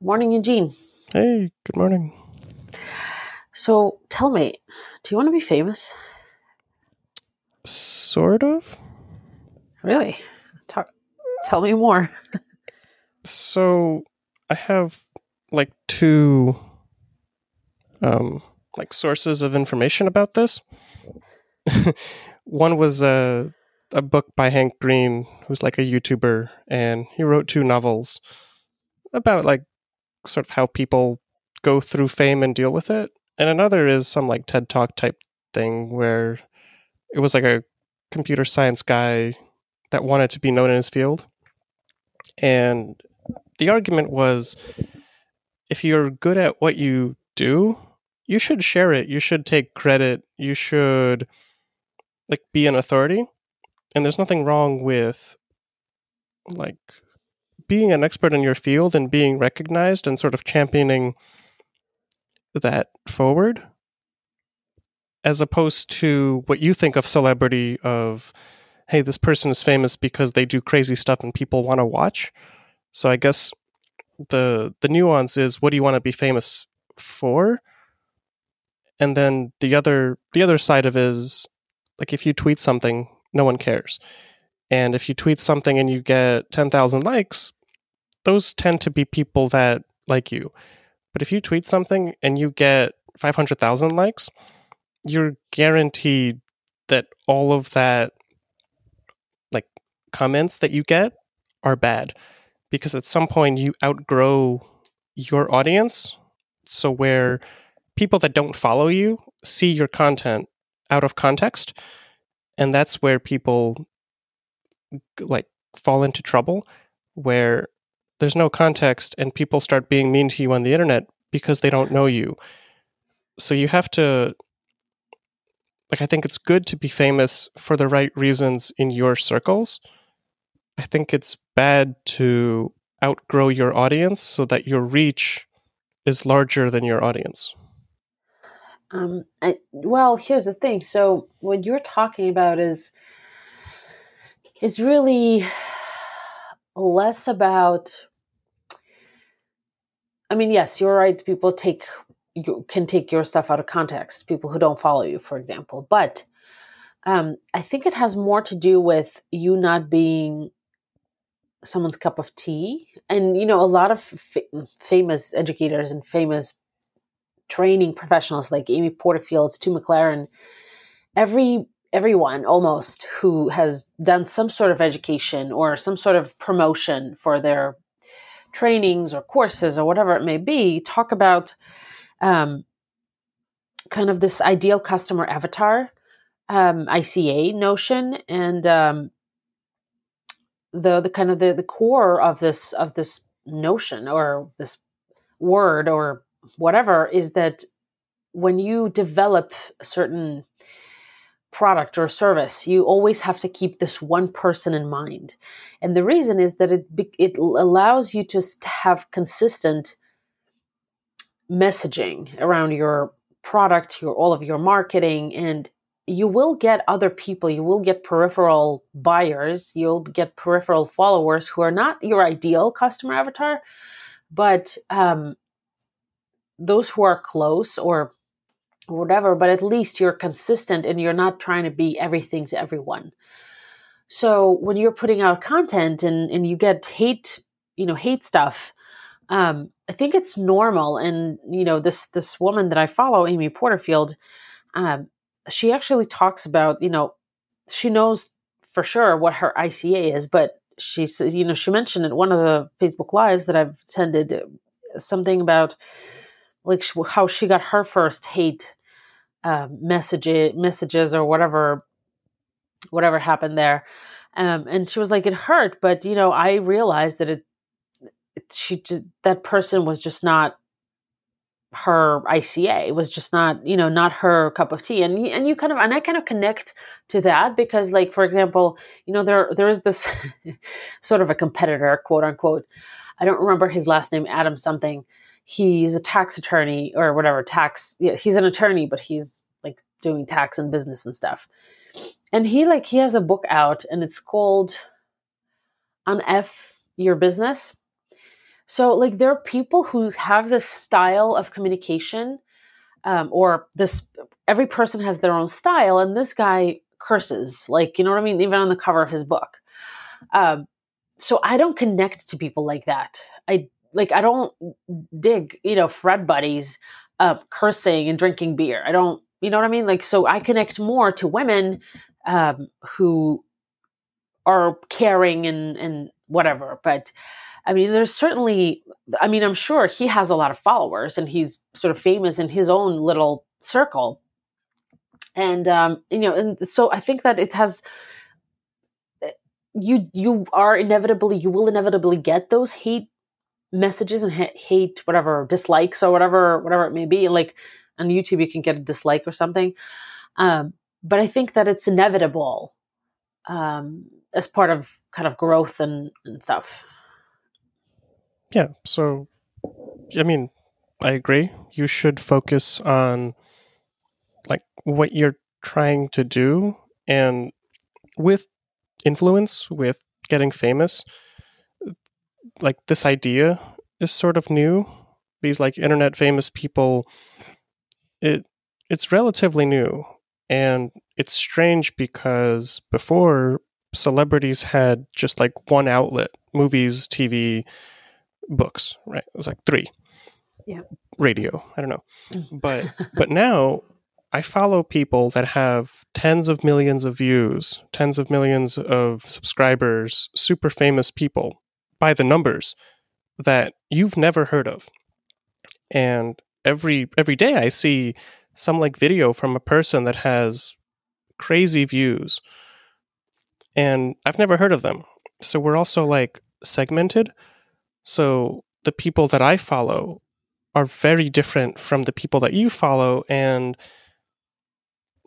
Morning, Eugene. Hey, good morning. So tell me, do you want to be famous? Sort of. Really? Talk, tell me more. So I have like two um like sources of information about this. One was a a book by Hank Green, who's like a YouTuber, and he wrote two novels about like sort of how people go through fame and deal with it. And another is some like TED Talk type thing where it was like a computer science guy that wanted to be known in his field. And the argument was if you're good at what you do, you should share it. You should take credit. You should like be an authority. And there's nothing wrong with like being an expert in your field and being recognized and sort of championing that forward as opposed to what you think of celebrity of hey this person is famous because they do crazy stuff and people want to watch. So i guess the the nuance is what do you want to be famous for? And then the other the other side of it is like if you tweet something no one cares. And if you tweet something and you get 10,000 likes those tend to be people that like you. But if you tweet something and you get 500,000 likes you're guaranteed that all of that like comments that you get are bad because at some point you outgrow your audience. So where people that don't follow you see your content out of context and that's where people like fall into trouble where there's no context and people start being mean to you on the internet because they don't know you so you have to like i think it's good to be famous for the right reasons in your circles i think it's bad to outgrow your audience so that your reach is larger than your audience Um, I, well, here's the thing. So what you're talking about is is really less about. I mean, yes, you're right. People take you can take your stuff out of context. People who don't follow you, for example, but um, I think it has more to do with you not being someone's cup of tea. And you know, a lot of fa- famous educators and famous training professionals like Amy Porterfield, Stu McLaren, every everyone almost who has done some sort of education or some sort of promotion for their trainings or courses or whatever it may be, talk about um, kind of this ideal customer avatar um, ICA notion and um, the the kind of the, the core of this of this notion or this word or whatever is that when you develop certain product or service you always have to keep this one person in mind. And the reason is that it it allows you to have consistent messaging around your product your all of your marketing and you will get other people you will get peripheral buyers you'll get peripheral followers who are not your ideal customer avatar but um, those who are close or whatever, but at least you're consistent and you're not trying to be everything to everyone. So when you're putting out content and, and you get hate, you know, hate stuff, um, I think it's normal. And, you know, this this woman that I follow, Amy Porterfield, um, she actually talks about, you know, she knows for sure what her ICA is, but she says, you know, she mentioned in one of the Facebook lives that I've attended something about like how she got her first hate uh, messages messages or whatever whatever happened there. Um, and she was like it hurt but you know i realized that it, it she just that person was just not her ICA it was just not you know not her cup of tea. And and you kind of and I kind of connect to that because like for example you know there there is this sort of a competitor quote unquote. I don't remember his last name Adam something he's a tax attorney or whatever tax yeah, he's an attorney but he's like doing tax and business and stuff and he like he has a book out and it's called on f your business So, like, there are people who have this style of communication, um, or this, every person has their own style, and this guy curses, like, you know what I mean? Even on the cover of his book. Um, so, I don't connect to people like that. I, like, I don't dig, you know, Fred buddies uh, cursing and drinking beer. I don't, you know what I mean? Like, so I connect more to women um, who are caring and, and whatever. But, I mean, there's certainly, I mean, I'm sure he has a lot of followers and he's sort of famous in his own little circle. And, um, you know, and so I think that it has, eh, you, you are inevitably, you will inevitably get those hate messages and ha- hate, whatever, dislikes or whatever, whatever it may be. Like on YouTube, you can get a dislike or something. Um, but I think that it's inevitable um, as part of kind of growth and, and stuff. Yeah. So, I mean, I agree. You should focus on like what you're trying to do and with influence, with getting famous, like this idea is sort of new. These like internet famous people, it it's relatively new. And it's strange because before celebrities had just like one outlet movies, TV, books, right? It was like three. Yeah. Radio. I don't know. Mm. But but now I follow people that have tens of millions of views, tens of millions of subscribers, super famous people by the numbers that you've never heard of. And every every day I see some like video from a person that has crazy views and I've never heard of them. So we're also like segmented. So the people that I follow are very different from the people that you follow and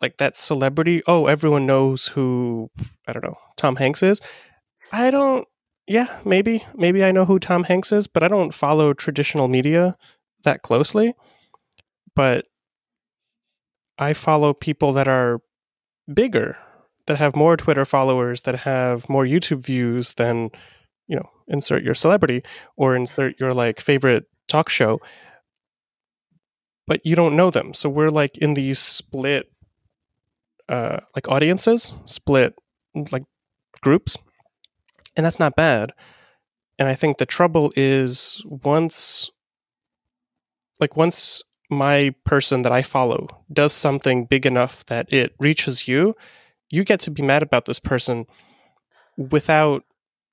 like that celebrity, oh, everyone knows who I don't know, Tom Hanks is. I don't yeah, maybe maybe I know who Tom Hanks is, but I don't follow traditional media that closely. But I follow people that are bigger, that have more Twitter followers, that have more YouTube views than, you know, insert your celebrity or insert your like favorite talk show. But you don't know them. So we're like in these split uh like audiences, split like groups. And that's not bad. And I think the trouble is once like once my person that I follow does something big enough that it reaches you, you get to be mad about this person without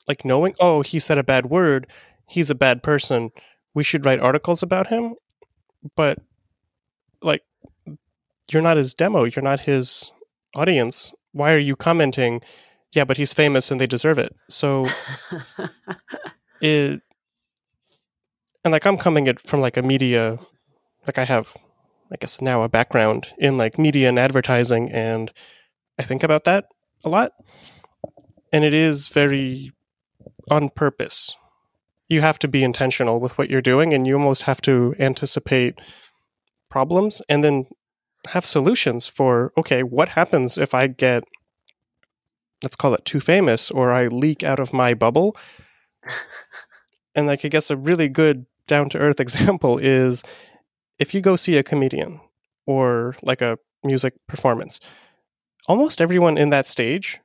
like knowing, oh, he said a bad word, he's a bad person. We should write articles about him. But like you're not his demo, you're not his audience. Why are you commenting? Yeah, but he's famous and they deserve it. So it and like I'm coming it from like a media like I have, I guess now a background in like media and advertising, and I think about that a lot. And it is very on purpose. You have to be intentional with what you're doing, and you almost have to anticipate problems and then have solutions for okay, what happens if I get, let's call it too famous, or I leak out of my bubble? and like, I guess a really good down to earth example is if you go see a comedian or like a music performance, almost everyone in that stage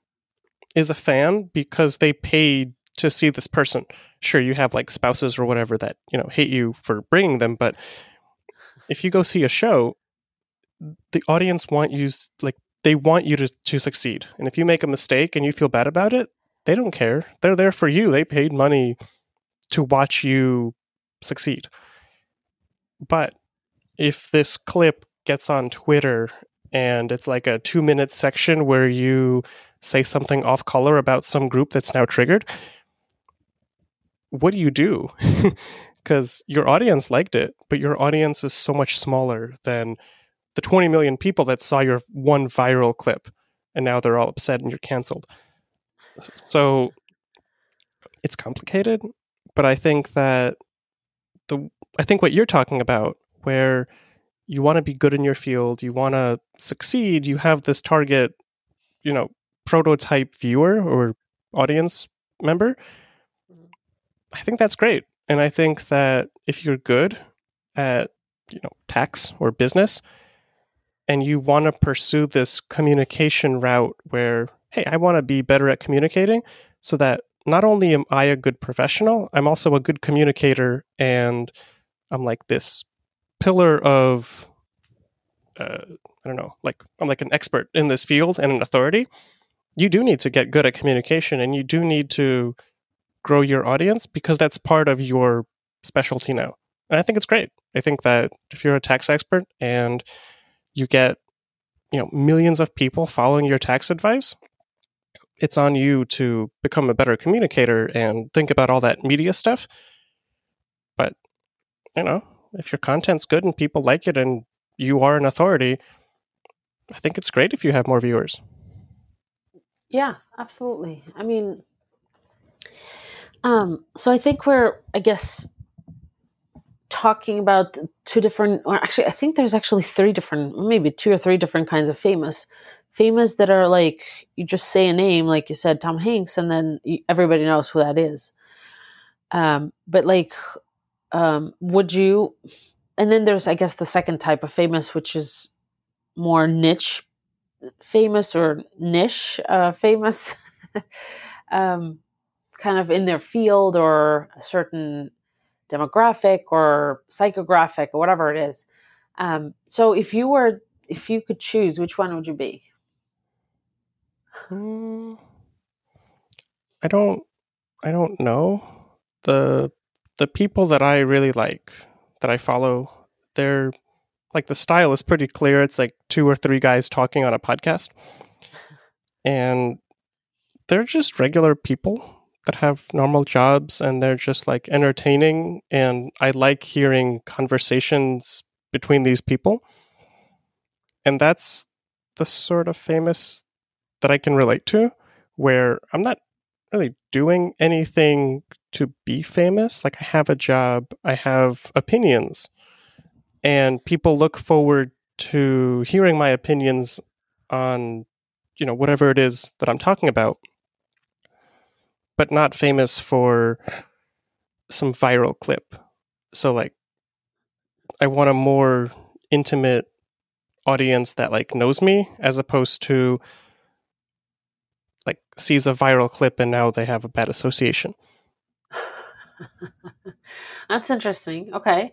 is a fan because they paid to see this person. Sure, you have like spouses or whatever that, you know, hate you for bringing them, but if you go see a show, the audience want you like they want you to to succeed. And if you make a mistake and you feel bad about it, they don't care. They're there for you. They paid money to watch you succeed. But if this clip gets on Twitter and it's like a two minute section where you say something off color about some group that's now triggered, what do you do? Because your audience liked it, but your audience is so much smaller than the 20 million people that saw your one viral clip and now they're all upset and you're canceled. So it's complicated, but I think that the I think what you're talking about where you want to be good in your field, you want to succeed, you have this target, you know, prototype viewer or audience member. Mm-hmm. I think that's great. And I think that if you're good at, you know, tax or business and you want to pursue this communication route where, hey, I want to be better at communicating so that not only am I a good professional, I'm also a good communicator and I'm like this pillar of uh, I don't know, like I'm like an expert in this field and an authority. You do need to get good at communication and you do need to grow your audience because that's part of your specialty now. And I think it's great. I think that if you're a tax expert and you get, you know, millions of people following your tax advice, it's on you to become a better communicator and think about all that media stuff. But, you know, if your content's good and people like it and you are an authority, I think it's great if you have more viewers. Yeah, absolutely. I mean, um, so I think we're, I guess, talking about two different, or actually, I think there's actually three different, maybe two or three different kinds of famous. Famous that are like, you just say a name, like you said, Tom Hanks, and then everybody knows who that is. Um, but like, um, would you, and then there's, I guess, the second type of famous, which is more niche famous or niche uh, famous, um, kind of in their field or a certain demographic or psychographic or whatever it is. Um, so if you were, if you could choose, which one would you be? Hmm. I don't, I don't know the the people that I really like that I follow. They're like the style is pretty clear. It's like two or three guys talking on a podcast. And they're just regular people that have normal jobs and they're just like entertaining and I like hearing conversations between these people. And that's the sort of famous that I can relate to where I'm not really doing anything to be famous. Like I have a job, I have opinions and people look forward to hearing my opinions on you know whatever it is that I'm talking about but not famous for some viral clip so like I want a more intimate audience that like knows me as opposed to like sees a viral clip and now they have a bad association That's interesting. Okay.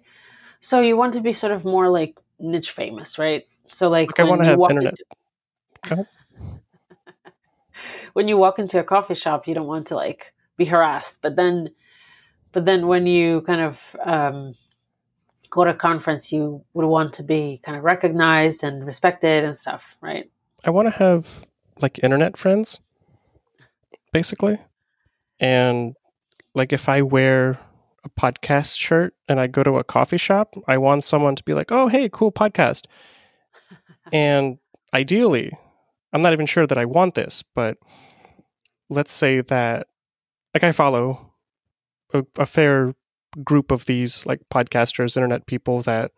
So you want to be sort of more like niche famous, right? So like, like I want to have internet. Into, when you walk into a coffee shop, you don't want to like be harassed, but then, but then when you kind of um, go to a conference, you would want to be kind of recognized and respected and stuff, right? I want to have like internet friends, basically, and like if I wear a podcast shirt and I go to a coffee shop, I want someone to be like, "Oh, hey, cool podcast." and ideally, I'm not even sure that I want this, but let's say that like I follow a, a fair group of these like podcasters, internet people that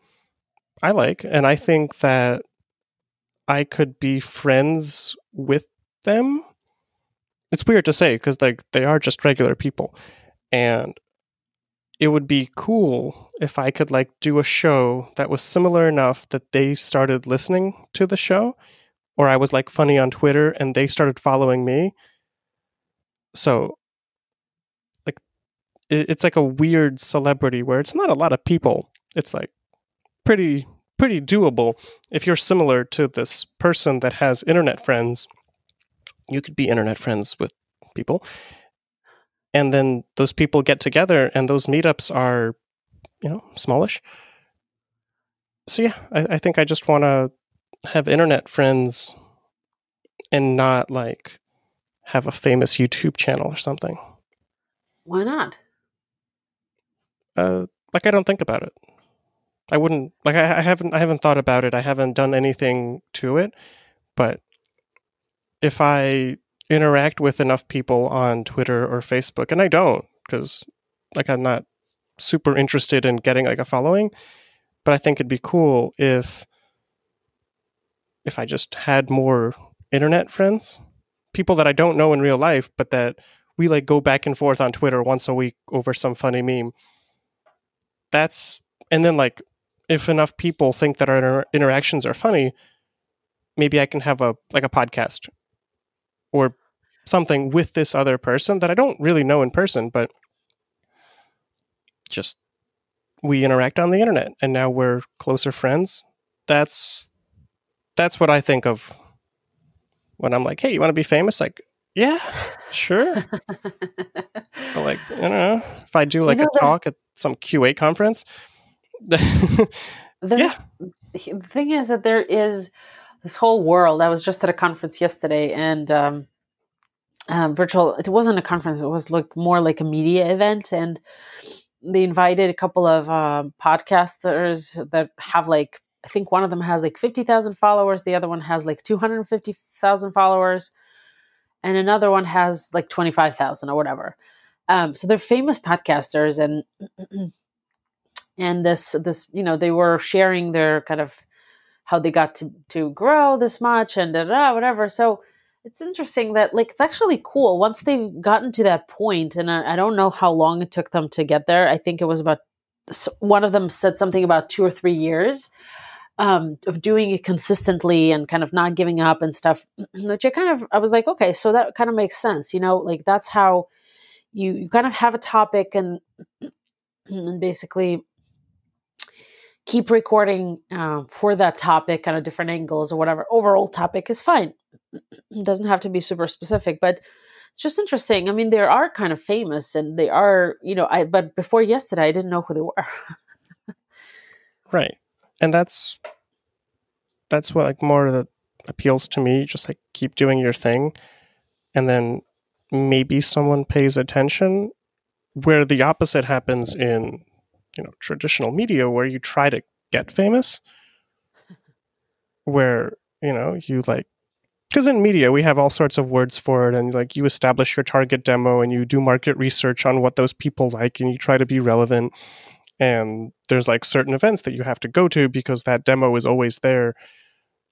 I like, and I think that I could be friends with them. It's weird to say because like they are just regular people, and it would be cool if I could like do a show that was similar enough that they started listening to the show, or I was like funny on Twitter and they started following me. So, like, it, it's like a weird celebrity where it's not a lot of people. It's like pretty pretty doable if you're similar to this person that has internet friends. You could be internet friends with people and then those people get together and those meetups are you know smallish so yeah i, I think i just want to have internet friends and not like have a famous youtube channel or something. Why not? Uh like i don't think about it. I wouldn't like I, I haven't i haven't thought about it. I haven't done anything to it. But if i interact with enough people on Twitter or Facebook, and I don't because like I'm not super interested in getting like a following, but I think it'd be cool if if I just had more internet friends, people that I don't know in real life, but that we like go back and forth on Twitter once a week over some funny meme. that's and then like if enough people think that our inter- interactions are funny, maybe I can have a like a podcast or something with this other person that I don't really know in person, but just we interact on the internet and now we're closer friends. That's that's what I think of when I'm like, "Hey, you want to be famous?" Like, yeah, sure. like, I don't know if I do like you know, a talk at some QA conference. yeah. The thing is that there is this whole world. I was just at a conference yesterday, and um, um, virtual. It wasn't a conference. It was like more like a media event, and they invited a couple of uh, podcasters that have like I think one of them has like fifty thousand followers. The other one has like two hundred fifty thousand followers, and another one has like twenty five thousand or whatever. Um, so they're famous podcasters, and and this this you know they were sharing their kind of how they got to to grow this much and da, da, whatever. So it's interesting that like it's actually cool once they've gotten to that point, and I, I don't know how long it took them to get there. I think it was about one of them said something about two or three years um, of doing it consistently and kind of not giving up and stuff. Which I kind of I was like, okay, so that kind of makes sense, you know, like that's how you you kind of have a topic and and basically keep recording uh, for that topic kind of different angles or whatever. Overall topic is fine. It doesn't have to be super specific but it's just interesting. I mean they are kind of famous and they are you know i but before yesterday i didn't know who they were. Right and that's that's what like more that appeals to me just like keep doing your thing. And then maybe someone pays attention where the opposite happens in you know traditional media where you try to get famous. Where you know you like because in media we have all sorts of words for it and like you establish your target demo and you do market research on what those people like and you try to be relevant and there's like certain events that you have to go to because that demo is always there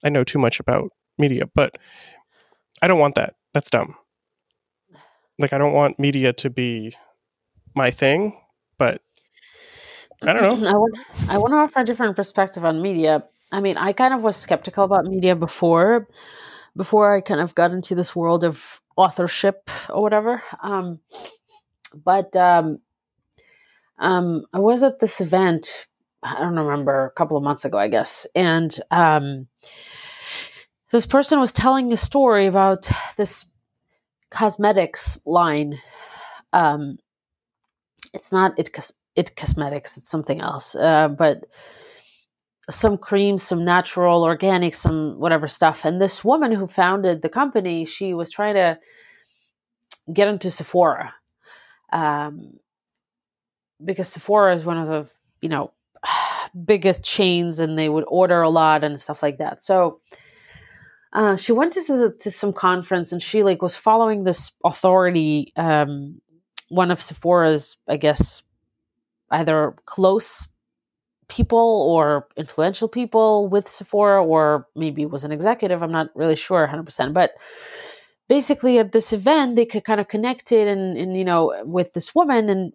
i know too much about media but i don't want that that's dumb like i don't want media to be my thing but I don't know. I want, I want to offer a different perspective on media. I mean, I kind of was skeptical about media before, before I kind of got into this world of authorship or whatever. Um, but um, um, I was at this event. I don't remember a couple of months ago, I guess, and um, this person was telling a story about this cosmetics line. Um, it's not it it cosmetics it's something else uh, but some creams some natural organic some whatever stuff and this woman who founded the company she was trying to get into sephora um, because sephora is one of the you know biggest chains and they would order a lot and stuff like that so uh, she went to, the, to some conference and she like was following this authority um, one of sephora's i guess either close people or influential people with Sephora, or maybe was an executive. I'm not really sure 100%. But basically, at this event, they could kind of connected and, and you know, with this woman and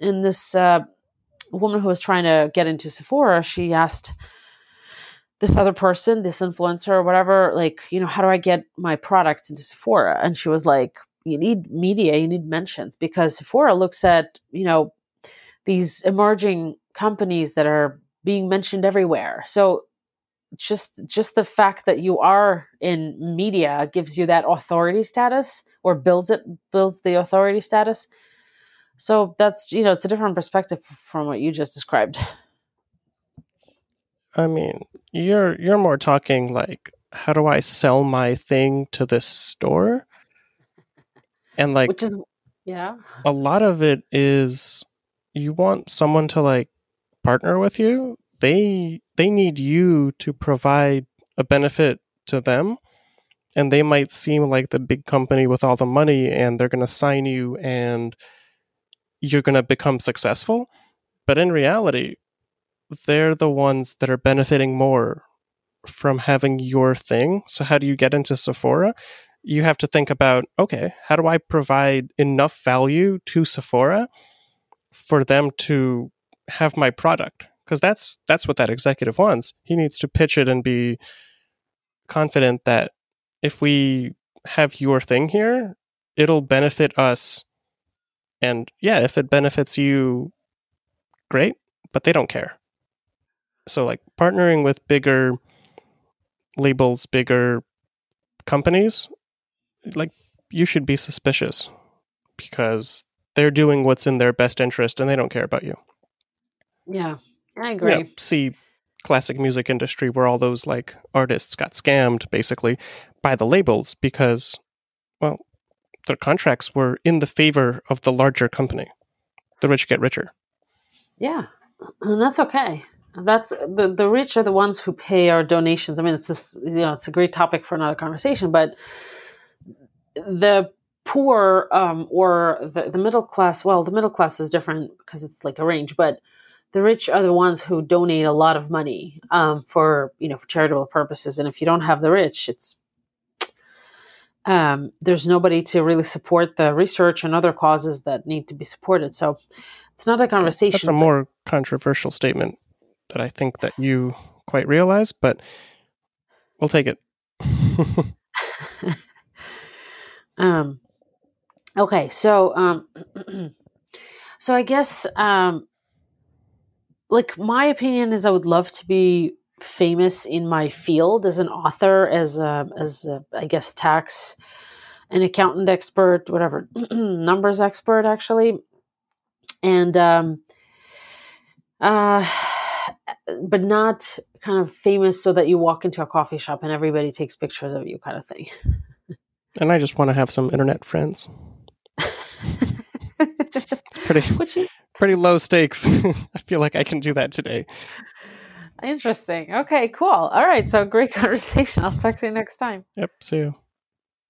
and this uh, woman who was trying to get into Sephora, she asked this other person, this influencer or whatever, like, you know, how do I get my product into Sephora? And she was like, you need media, you need mentions because Sephora looks at, you know, these emerging companies that are being mentioned everywhere. So just just the fact that you are in media gives you that authority status or builds it builds the authority status. So that's you know it's a different perspective from what you just described. I mean, you're you're more talking like how do I sell my thing to this store? And like Which is yeah. A lot of it is you want someone to like partner with you, they they need you to provide a benefit to them and they might seem like the big company with all the money and they're going to sign you and you're going to become successful but in reality they're the ones that are benefiting more from having your thing so how do you get into sephora you have to think about okay how do i provide enough value to sephora for them to have my product because that's that's what that executive wants. He needs to pitch it and be confident that if we have your thing here, it'll benefit us. And yeah, if it benefits you, great, but they don't care. So like partnering with bigger labels, bigger companies, like you should be suspicious because they're doing what's in their best interest and they don't care about you. Yeah, I agree. Yeah, see classic music industry where all those like artists got scammed basically by the labels because well their contracts were in the favor of the larger company. The rich get richer. Yeah. And that's okay. That's the the rich are the ones who pay our donations. I mean, it's this you know it's a great topic for another conversation, but the poor um, or the, the middle class. Well, the middle class is different because it's like a range, but the rich are the ones who donate a lot of money um, for you know for charitable purposes. And if you don't have the rich, it's um, there's nobody to really support the research and other causes that need to be supported. So it's not a conversation. That's a more controversial statement that I think that you quite realize, but we'll take it. um, okay, so um, so I guess um, like my opinion is I would love to be famous in my field as an author, as a, as a, I guess tax, an accountant expert, whatever, numbers expert actually, and um, uh, but not kind of famous so that you walk into a coffee shop and everybody takes pictures of you, kind of thing. And I just want to have some internet friends. it's pretty. Which is, pretty low stakes. I feel like I can do that today. Interesting. Okay, cool. All right. So great conversation. I'll talk to you next time. Yep. See you.